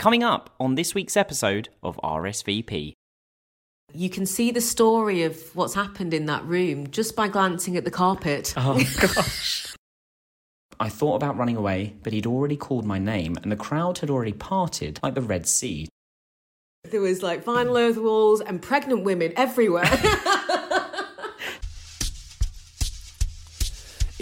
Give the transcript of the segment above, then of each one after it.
Coming up on this week's episode of RSVP. You can see the story of what's happened in that room just by glancing at the carpet. Oh, gosh. I thought about running away, but he'd already called my name, and the crowd had already parted like the Red Sea. There was like vinyl earth walls and pregnant women everywhere.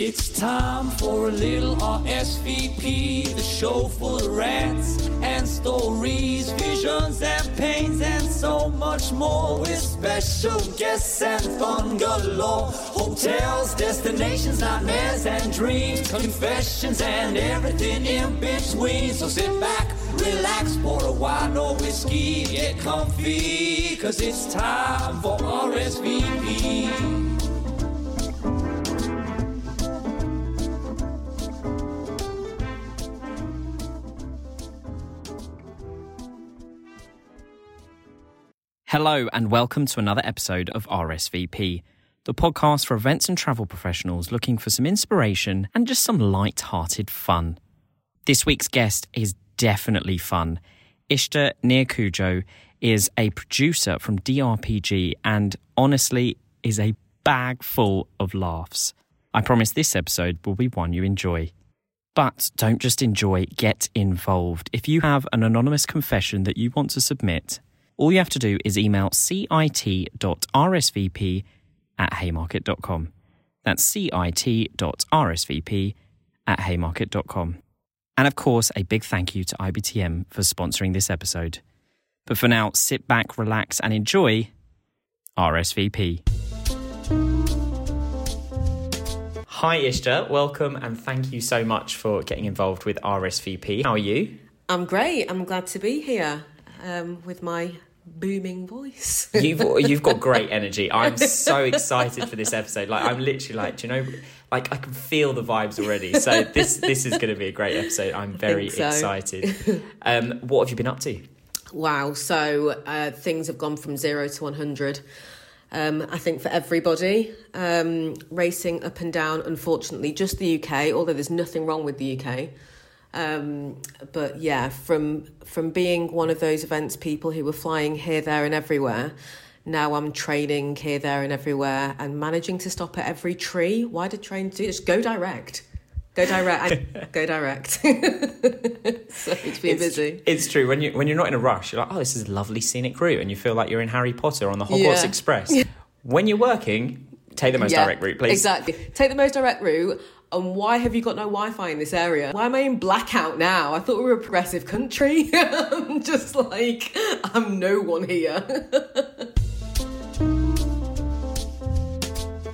It's time for a little RSVP, the show full of rants and stories, visions and pains, and so much more. With special guests and fun galore. Hotels, destinations, nightmares and dreams, confessions and everything in between. So sit back, relax, pour a wine or whiskey, get comfy, cause it's time for RSVP. Hello, and welcome to another episode of RSVP, the podcast for events and travel professionals looking for some inspiration and just some light hearted fun. This week's guest is definitely fun. Ishta Nirkujo is a producer from DRPG and honestly is a bag full of laughs. I promise this episode will be one you enjoy. But don't just enjoy, get involved. If you have an anonymous confession that you want to submit, all you have to do is email cit.rsvp at haymarket.com. That's cit.rsvp at haymarket.com. And of course, a big thank you to IBTM for sponsoring this episode. But for now, sit back, relax, and enjoy RSVP. Hi, Ishta. Welcome and thank you so much for getting involved with RSVP. How are you? I'm great. I'm glad to be here um, with my booming voice. You've you've got great energy. I'm so excited for this episode. Like I'm literally like, do you know, like I can feel the vibes already. So this this is going to be a great episode. I'm very so. excited. Um, what have you been up to? wow. So uh, things have gone from zero to 100. Um, I think for everybody, um, racing up and down, unfortunately, just the UK, although there's nothing wrong with the UK. Um, but yeah, from from being one of those events people who were flying here, there, and everywhere, now I'm training here, there, and everywhere, and managing to stop at every tree. Why did trains do? Just go direct. Go direct. go direct. so it's been it's, busy. It's true. When you when you're not in a rush, you're like, oh, this is a lovely scenic route, and you feel like you're in Harry Potter on the Hogwarts Yeah. Express. When you're working, take the most Yeah, direct route, please. Exactly. Take the most direct route. And why have you got no Wi-Fi in this area? Why am I in blackout now? I thought we were a progressive country. I'm just like I'm no one here.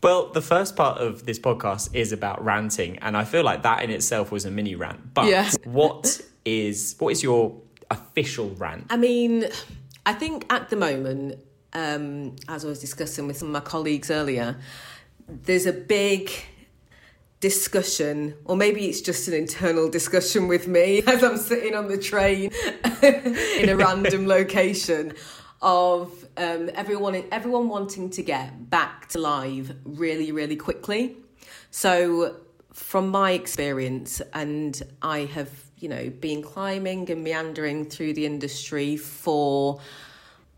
Well, the first part of this podcast is about ranting, and I feel like that in itself was a mini rant. But Yeah. what is what is your official rant? I mean, I think at the moment, um, as I was discussing with some of my colleagues earlier, there's a big discussion, or maybe it's just an internal discussion with me as I'm sitting on the train in a random location of um, everyone everyone wanting to get back to live really, really quickly. So, from my experience, and I have, you know, been climbing and meandering through the industry for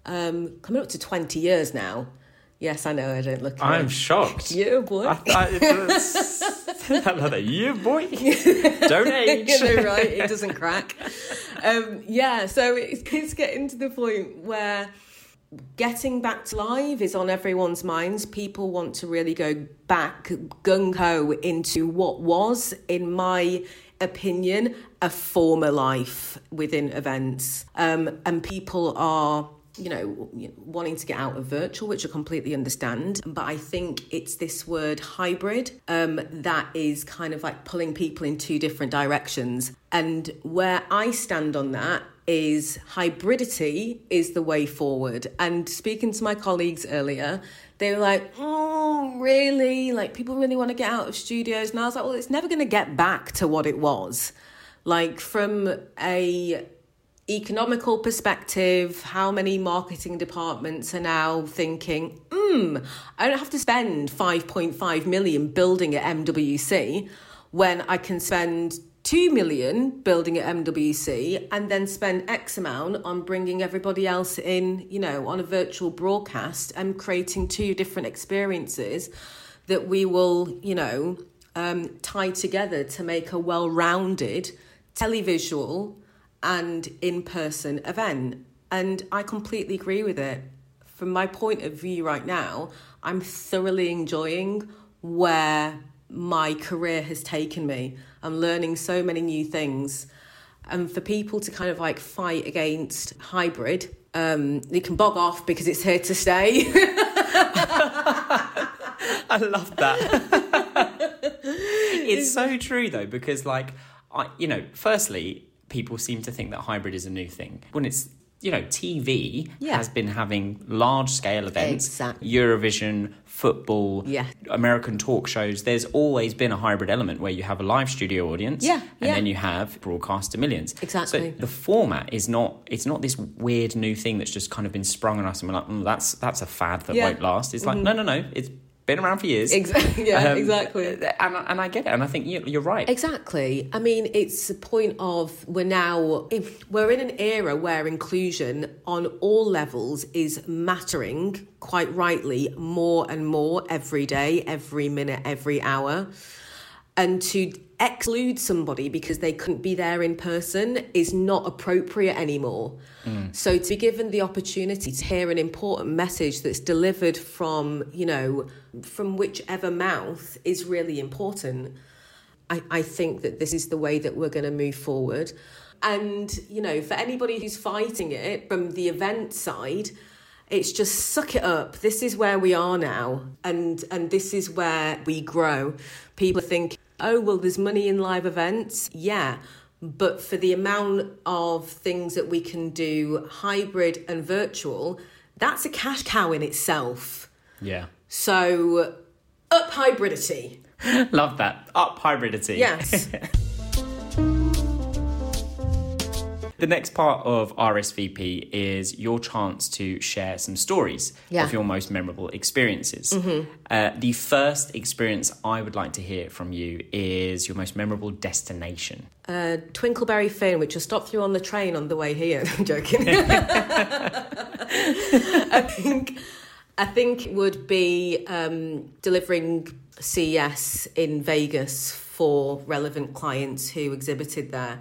um, coming up to 20 years now. Yes, I know, I don't look. I'm it. shocked. Yeah, boy. I thought it was. I that. You boy, don't age. you know, right? It doesn't crack. Um, yeah, so it's, it's getting to the point where getting back to live is on everyone's minds. People want to really go back gung ho into what was, in my opinion, a former life within events. Um, and people are you know, wanting to get out of virtual, which I completely understand. But I think it's this word hybrid um, that is kind of like pulling people in two different directions. And where I stand on that is hybridity is the way forward. And speaking to my colleagues earlier, they were like, oh, really? Like, people really want to get out of studios. And I was like, well, it's never going to get back to what it was. Like, from a economical perspective, how many marketing departments are now thinking, hmm, I don't have to spend 5.5 million building at MWC when I can spend 2 million building at MWC and then spend X amount on bringing everybody else in, you know, on a virtual broadcast and creating two different experiences that we will, you know, um, tie together to make a well rounded televisual and in person event. And I completely agree with it. From my point of view right now, I'm thoroughly enjoying where my career has taken me. I'm learning so many new things. And for people to kind of like fight against hybrid, um, they can bog off because it's here to stay. I love that. it's so true though, because like I you know, firstly, people seem to think that hybrid is a new thing. When it's you know, TV Yeah. has been having large scale events, Exactly. Eurovision, football, Yeah. American talk shows. There's always been a hybrid element where you have a live studio audience, Yeah, and yeah. then you have broadcast to millions. Exactly. So the format is not it's not this weird new thing that's just kind of been sprung on us and we're like, mm, that's that's a fad that won't last. It's like, no, no, no, it's been around for years. Exactly. Yeah, Um, exactly. And, and I get it, and I think you- you're right. Exactly. I mean, it's a point of we're now if we're in an era where inclusion on all levels is mattering quite rightly more and more every day, every minute, every hour. And to exclude somebody because they couldn't be there in person is not appropriate anymore. Mm. So to be given the opportunity to hear an important message that's delivered from, you know, from whichever mouth is really important. I, I think that this is the way that we're going to move forward. And, you know, for anybody who's fighting it from the event side, it's just suck it up. This is where we are now. And and this is where we grow. People think, oh well there's money in live events. Yeah. But for the amount of things that we can do hybrid and virtual, that's a cash cow in itself. Yeah. So up hybridity. Love that. Up hybridity. Yes. The next part of RSVP is your chance to share some stories Yeah. of your most memorable experiences. Uh, the first experience I would like to hear from you is your most memorable destination. uh, Twinkleberry Finn, which I stopped through on the train on the way here. I'm joking. I think I think it would be um, delivering CES in Vegas for relevant clients who exhibited there.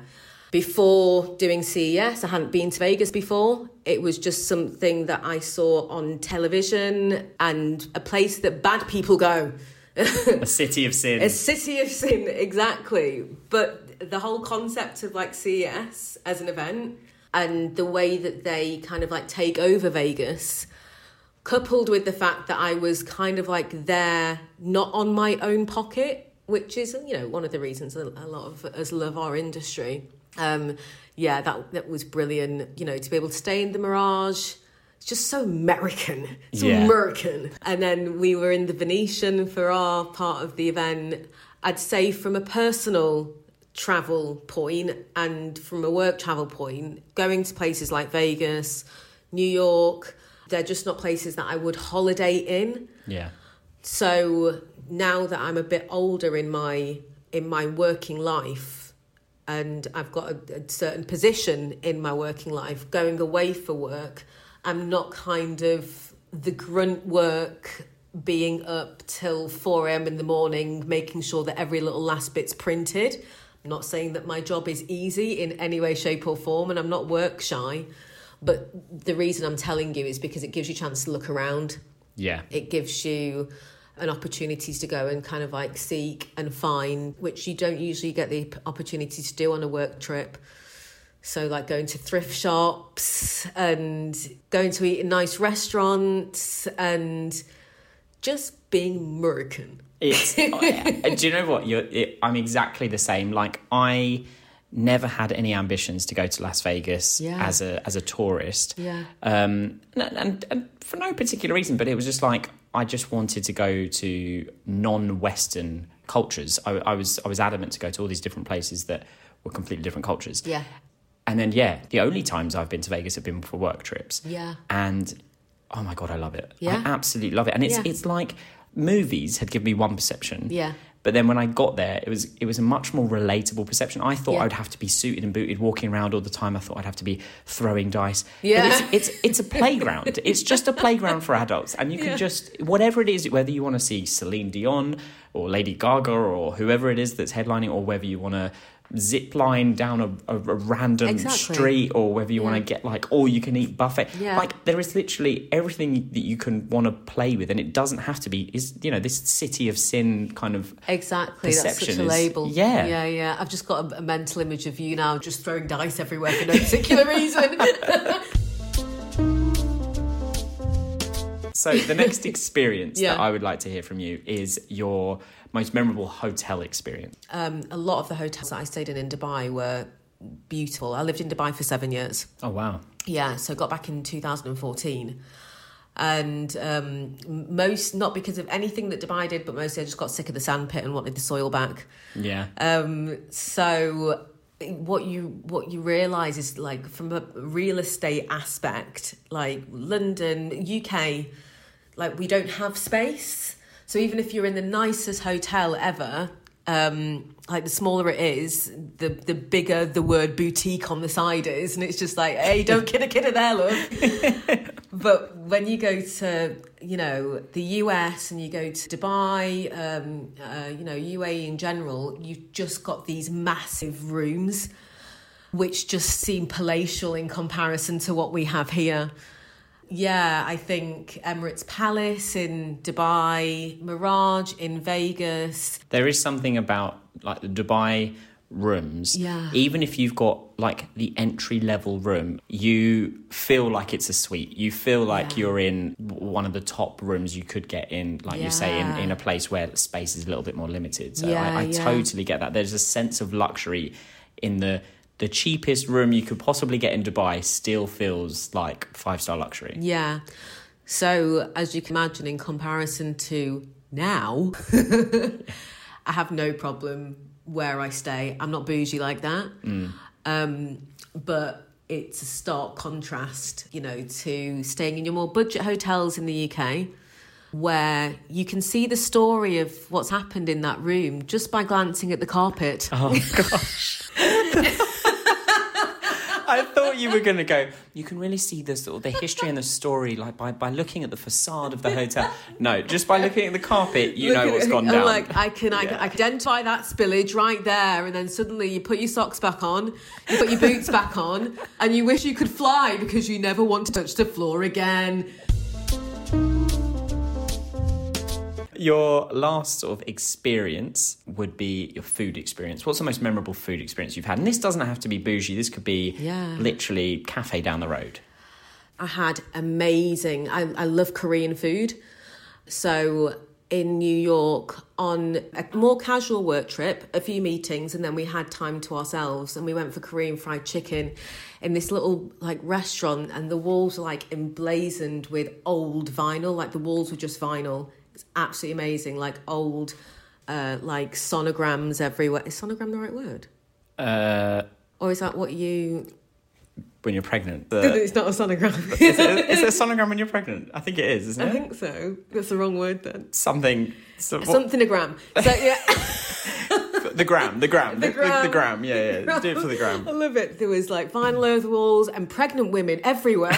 Before doing CES, I hadn't been to Vegas before. It was just something that I saw on television and a place that bad people go. A city of sin. A city of sin, exactly. But the whole concept of like CES as an event and the way that they kind of like take over Vegas, coupled with the fact that I was kind of like there, not on my own pocket, which is, you know, one of the reasons a lot of us love our industry. Um, yeah, that that was brilliant. You know, to be able to stay in the Mirage. It's just so American. It's Yeah. American. And then we were in the Venetian for our part of the event. I'd say from a personal travel point and from a work travel point, going to places like Vegas, New York, they're just not places that I would holiday in. yeah. So now that I'm a bit older in my in my working life and I've got a, a certain position in my working life, going away for work, I'm not kind of the grunt work being up till 4 a.m. in the morning, making sure that every little last bit's printed. I'm not saying that my job is easy in any way, shape, or form, and I'm not work shy. But the reason I'm telling you is because it gives you a chance to look around Yeah. it gives you an opportunity to go and kind of like seek and find which you don't usually get the opportunity to do on a work trip so like going to thrift shops and going to eat in nice restaurants and just being American. It's. uh, do you know what? You're. It, I'm exactly the same. Like I never had any ambitions to go to Las Vegas Yeah. as a as a tourist. Yeah. Um. And, and, and for no particular reason, but it was just like I just wanted to go to non-Western cultures. I, I was I was adamant to go to all these different places that were completely different cultures. Yeah. And then yeah, the only times I've been to Vegas have been for work trips. Yeah. And oh my god, I love it. Yeah. I absolutely love it. And it's Yeah. it's like movies had given me one perception. Yeah. But then when I got there, it was it was a much more relatable perception. I thought Yeah. I'd have to be suited and booted, walking around all the time. I thought I'd have to be throwing dice. Yeah. But it's it's, it's a playground. it's just a playground for adults, and you can Yeah. just whatever it is, whether you want to see Celine Dion or Lady Gaga or whoever it is that's headlining, or whether you want to zip line down a, a, a random Exactly. street or whether you want to get like all you can eat buffet Yeah. like there is literally everything that you can want to play with and it doesn't have to be is you know this city of sin kind of Exactly, that's such Perception a is- label. yeah. yeah, yeah. I've just got a, a mental image of you now, just throwing dice everywhere for no particular reason. so the next experience Yeah. that i would like to hear from you is your most memorable hotel experience um, a lot of the hotels that I stayed in in Dubai were beautiful. I lived in Dubai for seven years. oh wow Yeah, so got back in 2014. And um, most, not because of anything that Dubai did, but mostly I just got sick of the sandpit and wanted the soil back. yeah Um, so what you what you realize is like from a real estate aspect, like London, UK, like we don't have space. So even if you're in the nicest hotel ever, um, like the smaller it is, the the bigger the word boutique on the side is, and it's just like, hey, don't kidder kidder there, love. but when you go to you know the US and you go to Dubai, um, uh, you know UAE in general, you've just got these massive rooms, which just seem palatial in comparison to what we have here. Yeah, I think Emirates Palace in Dubai, Mirage in Vegas. there is something about like the dubai rooms Yeah. even if you've got like the entry level room you feel like it's a suite you feel like Yeah. you're in one of the top rooms you could get in like you say in, in a place where space is a little bit more limited so Yeah, I, I yeah. totally get that there's a sense of luxury in the the cheapest room you could possibly get in dubai still feels like five star luxury Yeah. So, as you can imagine, in comparison to now, I have no problem where I stay. I'm not bougie like that. Um, but it's a stark contrast, you know, to staying in your more budget hotels in the UK where you can see the story of what's happened in that room just by glancing at the carpet. Oh gosh. I thought you were going to go. You can really see the sort of the history and the story, like by, by looking at the facade of the hotel. No, just by looking at the carpet, you Look know at what's gone I'm down. Like I can, I can identify that spillage right there, and then suddenly you put your socks back on, you put your boots back on, and you wish you could fly because you never want to touch the floor again. Your last sort of experience would be your food experience. What's the most memorable food experience you've had? And this doesn't have to be bougie. This could be Yeah. literally cafe down the road. I had amazing. I, I love Korean food, so in New York on a more casual work trip, a few meetings, and then we had time to ourselves, and we went for Korean fried chicken in this little like restaurant, and the walls were like emblazoned with old vinyl, like the walls were just vinyl. It's absolutely amazing, like old, uh, like sonograms everywhere. Is sonogram the right word, Uh, or is that what you? when you're pregnant. The, it's not a sonogram. is, it, is it a sonogram when you're pregnant? I think it is, isn't it? I think so. That's the wrong word then. Something. So, what- Something a gram. So yeah. the gram, the gram, the, The the, the gram. gram. Yeah, yeah. Do it for the gram. I love it. There was like vinyl over the walls and pregnant women everywhere.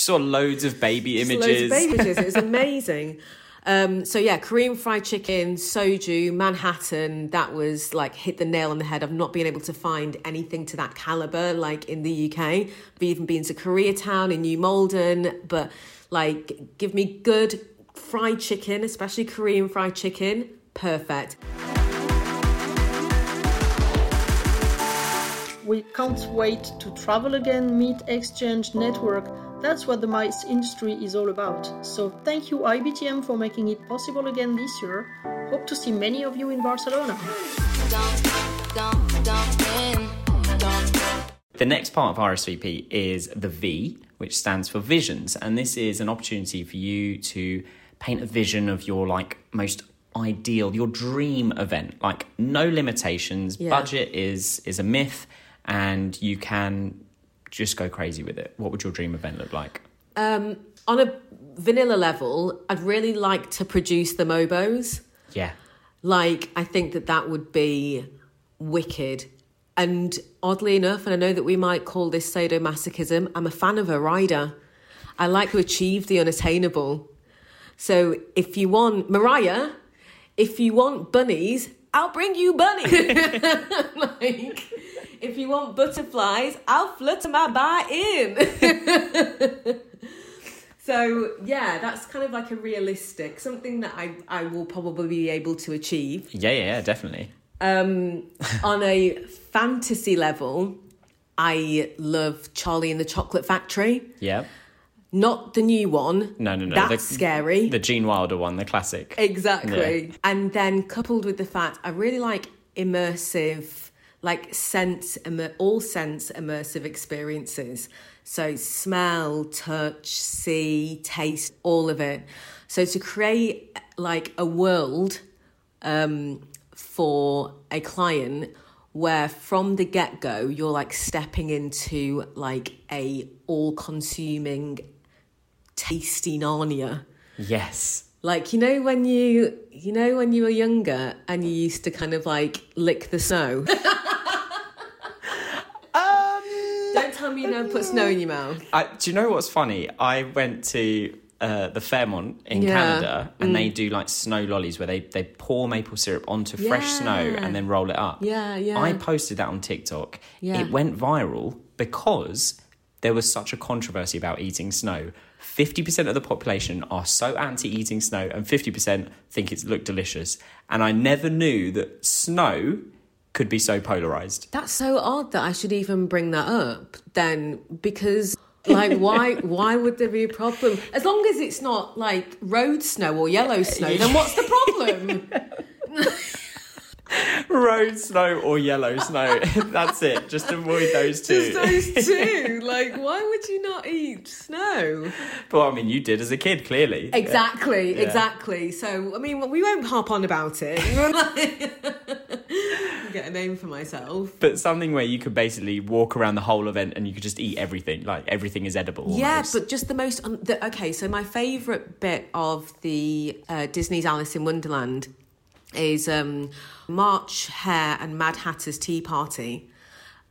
Just saw loads of baby Just images. Loads of baby images. It was amazing. Um, so yeah, Korean fried chicken, soju, Manhattan. That was like hit the nail on the head. I've not been able to find anything to that caliber like in the UK. I've even been to Koreatown in New Malden, but like give me good fried chicken, especially Korean fried chicken. Perfect. We can't wait to travel again, meet, exchange, network. That's what the MICE industry is all about. So thank you IBTM for making it possible again this year. Hope to see many of you in Barcelona. The next part of RSVP is the V, which stands for visions. And this is an opportunity for you to paint a vision of your like most ideal, your dream event. Like no limitations. Yeah. Budget is is a myth and you can just go crazy with it. What would your dream event look like? Um, on a vanilla level, I'd really like to produce the Mobos. Yeah. Like, I think that that would be wicked. And oddly enough, and I know that we might call this sadomasochism, I'm a fan of a rider. I like to achieve the unattainable. So if you want, Mariah, if you want bunnies, I'll bring you bunnies. like, if you want butterflies, I'll flutter my bar in. so yeah, that's kind of like a realistic, something that I, I will probably be able to achieve. Yeah, yeah, yeah, definitely. Um, on a fantasy level, I love Charlie and the Chocolate Factory. Yeah. Not the new one. No, no, no. That's the, scary. The Gene Wilder one, the classic. Exactly. And then coupled with the fact I really like immersive, like sense, all sense immersive experiences. So smell, touch, see, taste, all of it. So to create like a world um, for a client where from the get-go you're like stepping into like a all-consuming tasty Narnia. Yes. Like you know when you you know when you were younger and you used to kind of like lick the snow. Um, Don't tell me you never put snow in your mouth. I, do you know what's funny? I went to uh, the Fairmont in Yeah. Mm. Canada, and they do like snow lollies where they, they pour maple syrup onto fresh snow Yeah. and then roll it up. Yeah, yeah. I posted that on TikTok. Yeah. It went viral because there was such a controversy about eating snow. 50% of the population are so anti eating snow, and 50% think it's looked delicious. And I never knew that snow could be so polarized. That's so odd that I should even bring that up then because like why why would there be a problem? As long as it's not like road snow or yellow snow, then what's the problem? Road snow or yellow snow. That's it. Just avoid those two. Just those two. Like why would you not eat snow? But I mean, you did as a kid, clearly. Exactly, Yeah. exactly. So I mean, we won't harp on about it. Get a name for myself. But something where you could basically walk around the whole event and you could just eat everything. Like everything is edible. Yeah, almost. but just the most. Un- the, okay, so my favourite bit of the uh, Disney's Alice in Wonderland is um, March Hare and Mad Hatter's tea party.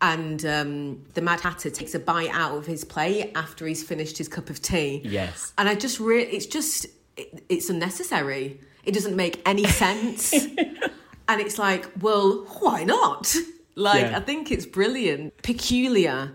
And um, the Mad Hatter takes a bite out of his plate after he's finished his cup of tea. Yes. And I just really, it's just, it, it's unnecessary. It doesn't make any sense. and it's like, well, why not? Like, Yeah. I think it's brilliant. Peculiar,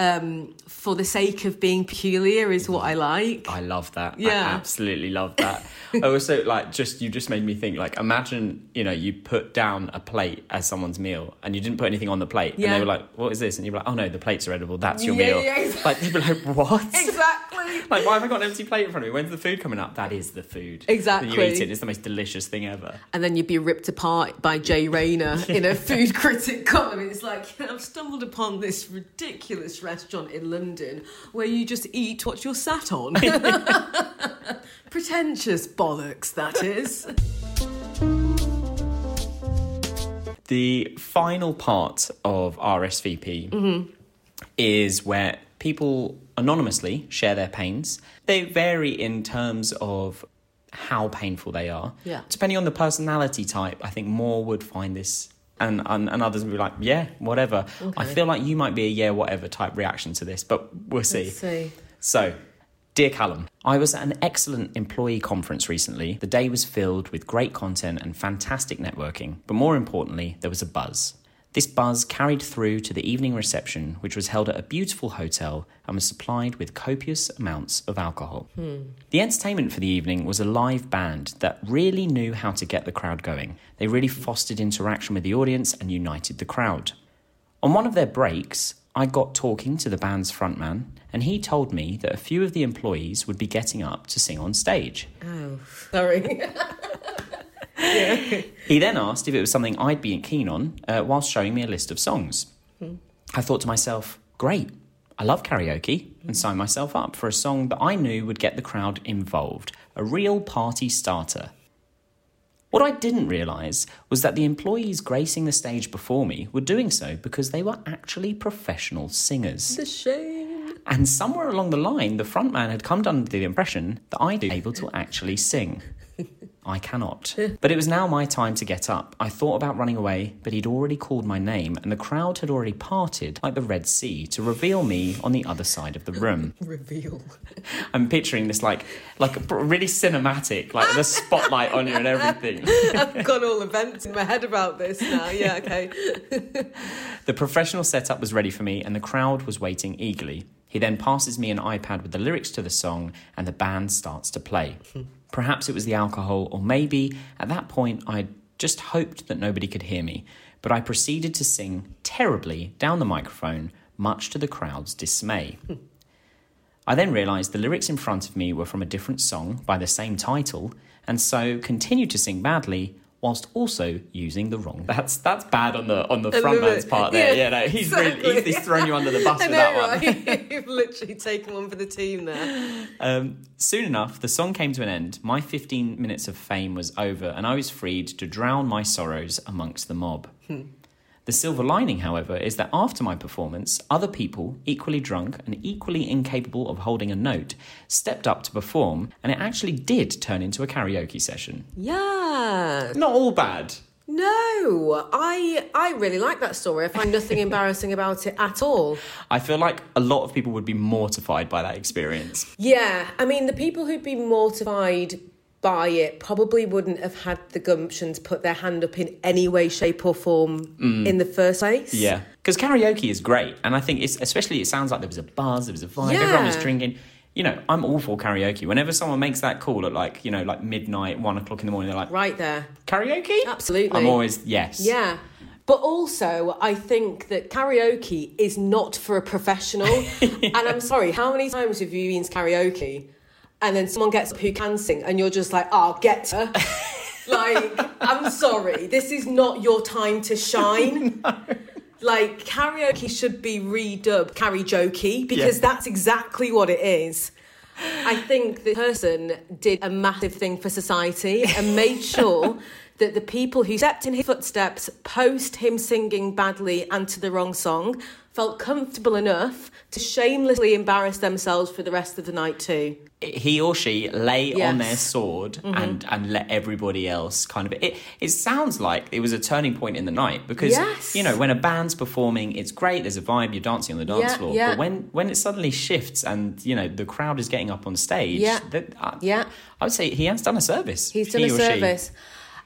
um, for the sake of being peculiar, is what I like. I love that. I Yeah. absolutely love that. I also like just you just made me think like imagine, you know, you put down a plate as someone's meal and you didn't put anything on the plate. And they were like, What is this? And you're like, Oh no, the plates are edible, that's your Yeah, meal. yeah, exactly. Like they'd be like, What? Exactly. Like, why have I got an empty plate in front of me? When's the food coming up? That is the food. Exactly. You eat it, it's the most delicious thing ever. And then you'd be ripped apart by Jay Rayner in a food critic column. It's like, I've stumbled upon this ridiculous restaurant in London where you just eat what you're sat on. Pretentious bollocks, that is. The final part of RSVP Mm-hmm. is where people anonymously share their pains. They vary in terms of how painful they are. Yeah. Depending on the personality type, I think more would find this. And, and, and others would be like, yeah, whatever. I feel like you might be a yeah, whatever type reaction to this, but we'll see. See. So, dear Callum, I was at an excellent employee conference recently. The day was filled with great content and fantastic networking, but more importantly, there was a buzz. This buzz carried through to the evening reception, which was held at a beautiful hotel and was supplied with copious amounts of alcohol. The entertainment for the evening was a live band that really knew how to get the crowd going. They really fostered interaction with the audience and united the crowd. On one of their breaks, I got talking to the band's frontman, and he told me that a few of the employees would be getting up to sing on stage. Oh, sorry. He then asked if it was something I'd be keen on, uh, whilst showing me a list of songs. I thought to myself, great, I love karaoke, and signed myself up for a song that I knew would get the crowd involved, a real party starter. What I didn't realise was that the employees gracing the stage before me were doing so because they were actually professional singers. It's a shame. And somewhere along the line, the frontman had come under the impression that I'd be able to actually sing. I cannot. but it was now my time to get up. I thought about running away, but he'd already called my name, and the crowd had already parted like the Red Sea to reveal me on the other side of the room. Reveal. I'm picturing this like like a really cinematic, like the spotlight on you and everything. I've got all events in my head about this now. Yeah, okay. The professional setup was ready for me, and the crowd was waiting eagerly. He then passes me an iPad with the lyrics to the song, and the band starts to play. Perhaps it was the alcohol, or maybe at that point I just hoped that nobody could hear me, but I proceeded to sing terribly down the microphone, much to the crowd's dismay. I then realised the lyrics in front of me were from a different song by the same title, and so continued to sing badly whilst also using the wrong. That's that's bad on the on the A little frontman's part there. Yeah, Yeah, no, he's exactly. really he's, he's thrown you under the bus I with know, that one. right? You've literally taken one for the team there. Um, soon enough, the song came to an end. My 15 minutes of fame was over, and I was freed to drown my sorrows amongst the mob. The silver lining, however, is that after my performance, other people, equally drunk and equally incapable of holding a note, stepped up to perform, and it actually did turn into a karaoke session. Yeah. Not all bad. No, I I really like that story. I find nothing embarrassing about it at all. I feel like a lot of people would be mortified by that experience. Yeah, I mean, the people who'd be mortified by it probably wouldn't have had the gumption to put their hand up in any way, shape, or form mm. in the first place. Yeah, because karaoke is great, and I think it's especially it sounds like there was a buzz, there was a vibe, everyone was drinking. You know, I'm all for karaoke. Whenever someone makes that call at like you know like midnight, one o'clock in the morning, they're like Right there. karaoke. Absolutely. I'm always yes. Yeah. But also, I think that karaoke is not for a professional. And I'm sorry, how many times have you been to karaoke and then someone gets up who can sing and you're just like, oh, get her? like, I'm sorry, this is not your time to shine. Like, karaoke should be redubbed karaoke because Yeah. that's exactly what it is. I think the person did a massive thing for society and made sure that the people who stepped in his footsteps post him singing badly and to the wrong song felt comfortable enough to shamelessly embarrass themselves for the rest of the night too. He or she lay Yes. Mm-hmm. on their sword and and let everybody else kind of it. It sounds like it was a turning point in the night because Yes. you know when a band's performing, it's great. There's a vibe. You're dancing on the dance Yeah, floor. yeah. But when when it suddenly shifts and you know the crowd is getting up on stage, Yeah. that, uh, Yeah. I would say he has done a service. He's done a service. she.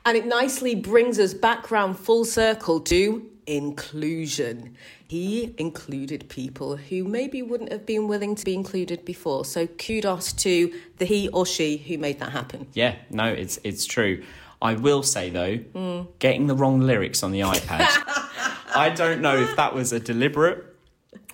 And it nicely brings us back round full circle to inclusion. He included people who maybe wouldn't have been willing to be included before. So kudos to the he or she who made that happen. Yeah, no, it's it's true. I will say though, Hmm. getting the wrong lyrics on the iPad. I don't know if that was a deliberate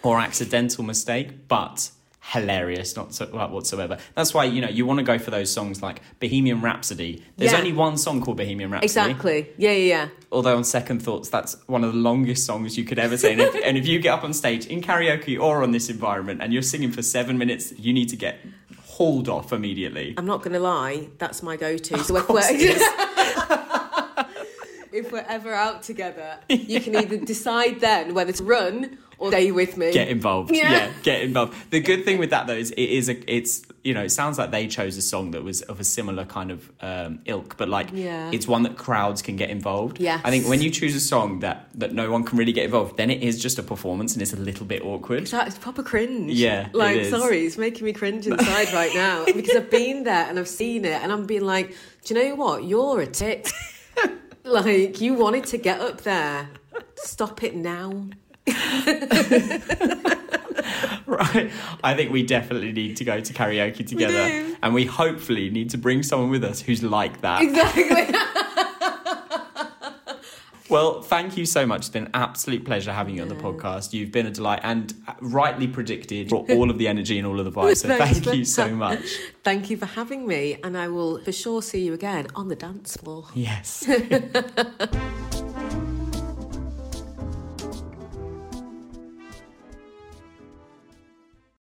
or accidental mistake, but hilarious, not so, like, whatsoever. That's why you know you want to go for those songs like Bohemian Rhapsody. There's Yeah. only one song called Bohemian Rhapsody. Exactly. Yeah, yeah, yeah. Although on second thoughts, that's one of the longest songs you could ever sing. And if, and if you get up on stage in karaoke or on this environment and you're singing for seven minutes, you need to get hauled off immediately. I'm not going to lie, that's my go to. So course we're, it is. if we're ever out together, you can either decide then whether to run or stay with me. get involved. Yeah. Yeah. get involved. The good thing with that though is it is a it's you know it sounds like they chose a song that was of a similar kind of um, ilk, but like Yeah. it's one that crowds can get involved. Yeah, I think when you choose a song that that no one can really get involved, then it is just a performance and it's a little bit awkward. That's proper cringe. Yeah, Like, sorry, it's making me cringe inside right now because I've been there and I've seen it and I'm being like, do you know what? You're a tit. Like, you wanted to get up there. Stop it now. Right. I think we definitely need to go to karaoke together, do. and we hopefully need to bring someone with us who's like that. Exactly. Well, thank you so much. It's been an absolute pleasure having you on the podcast. You've been a delight and rightly predicted brought all of the energy and all of the vibes. So thank you so much. Thank you for having me, and I will for sure see you again on the dance floor. Yes.